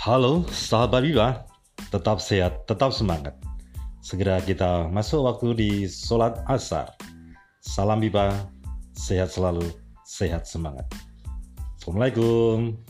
Halo sahabat Biba, tetap sehat, tetap semangat. Segera kita masuk waktu di sholat asar. Salam Biba, sehat selalu, sehat semangat. Assalamualaikum.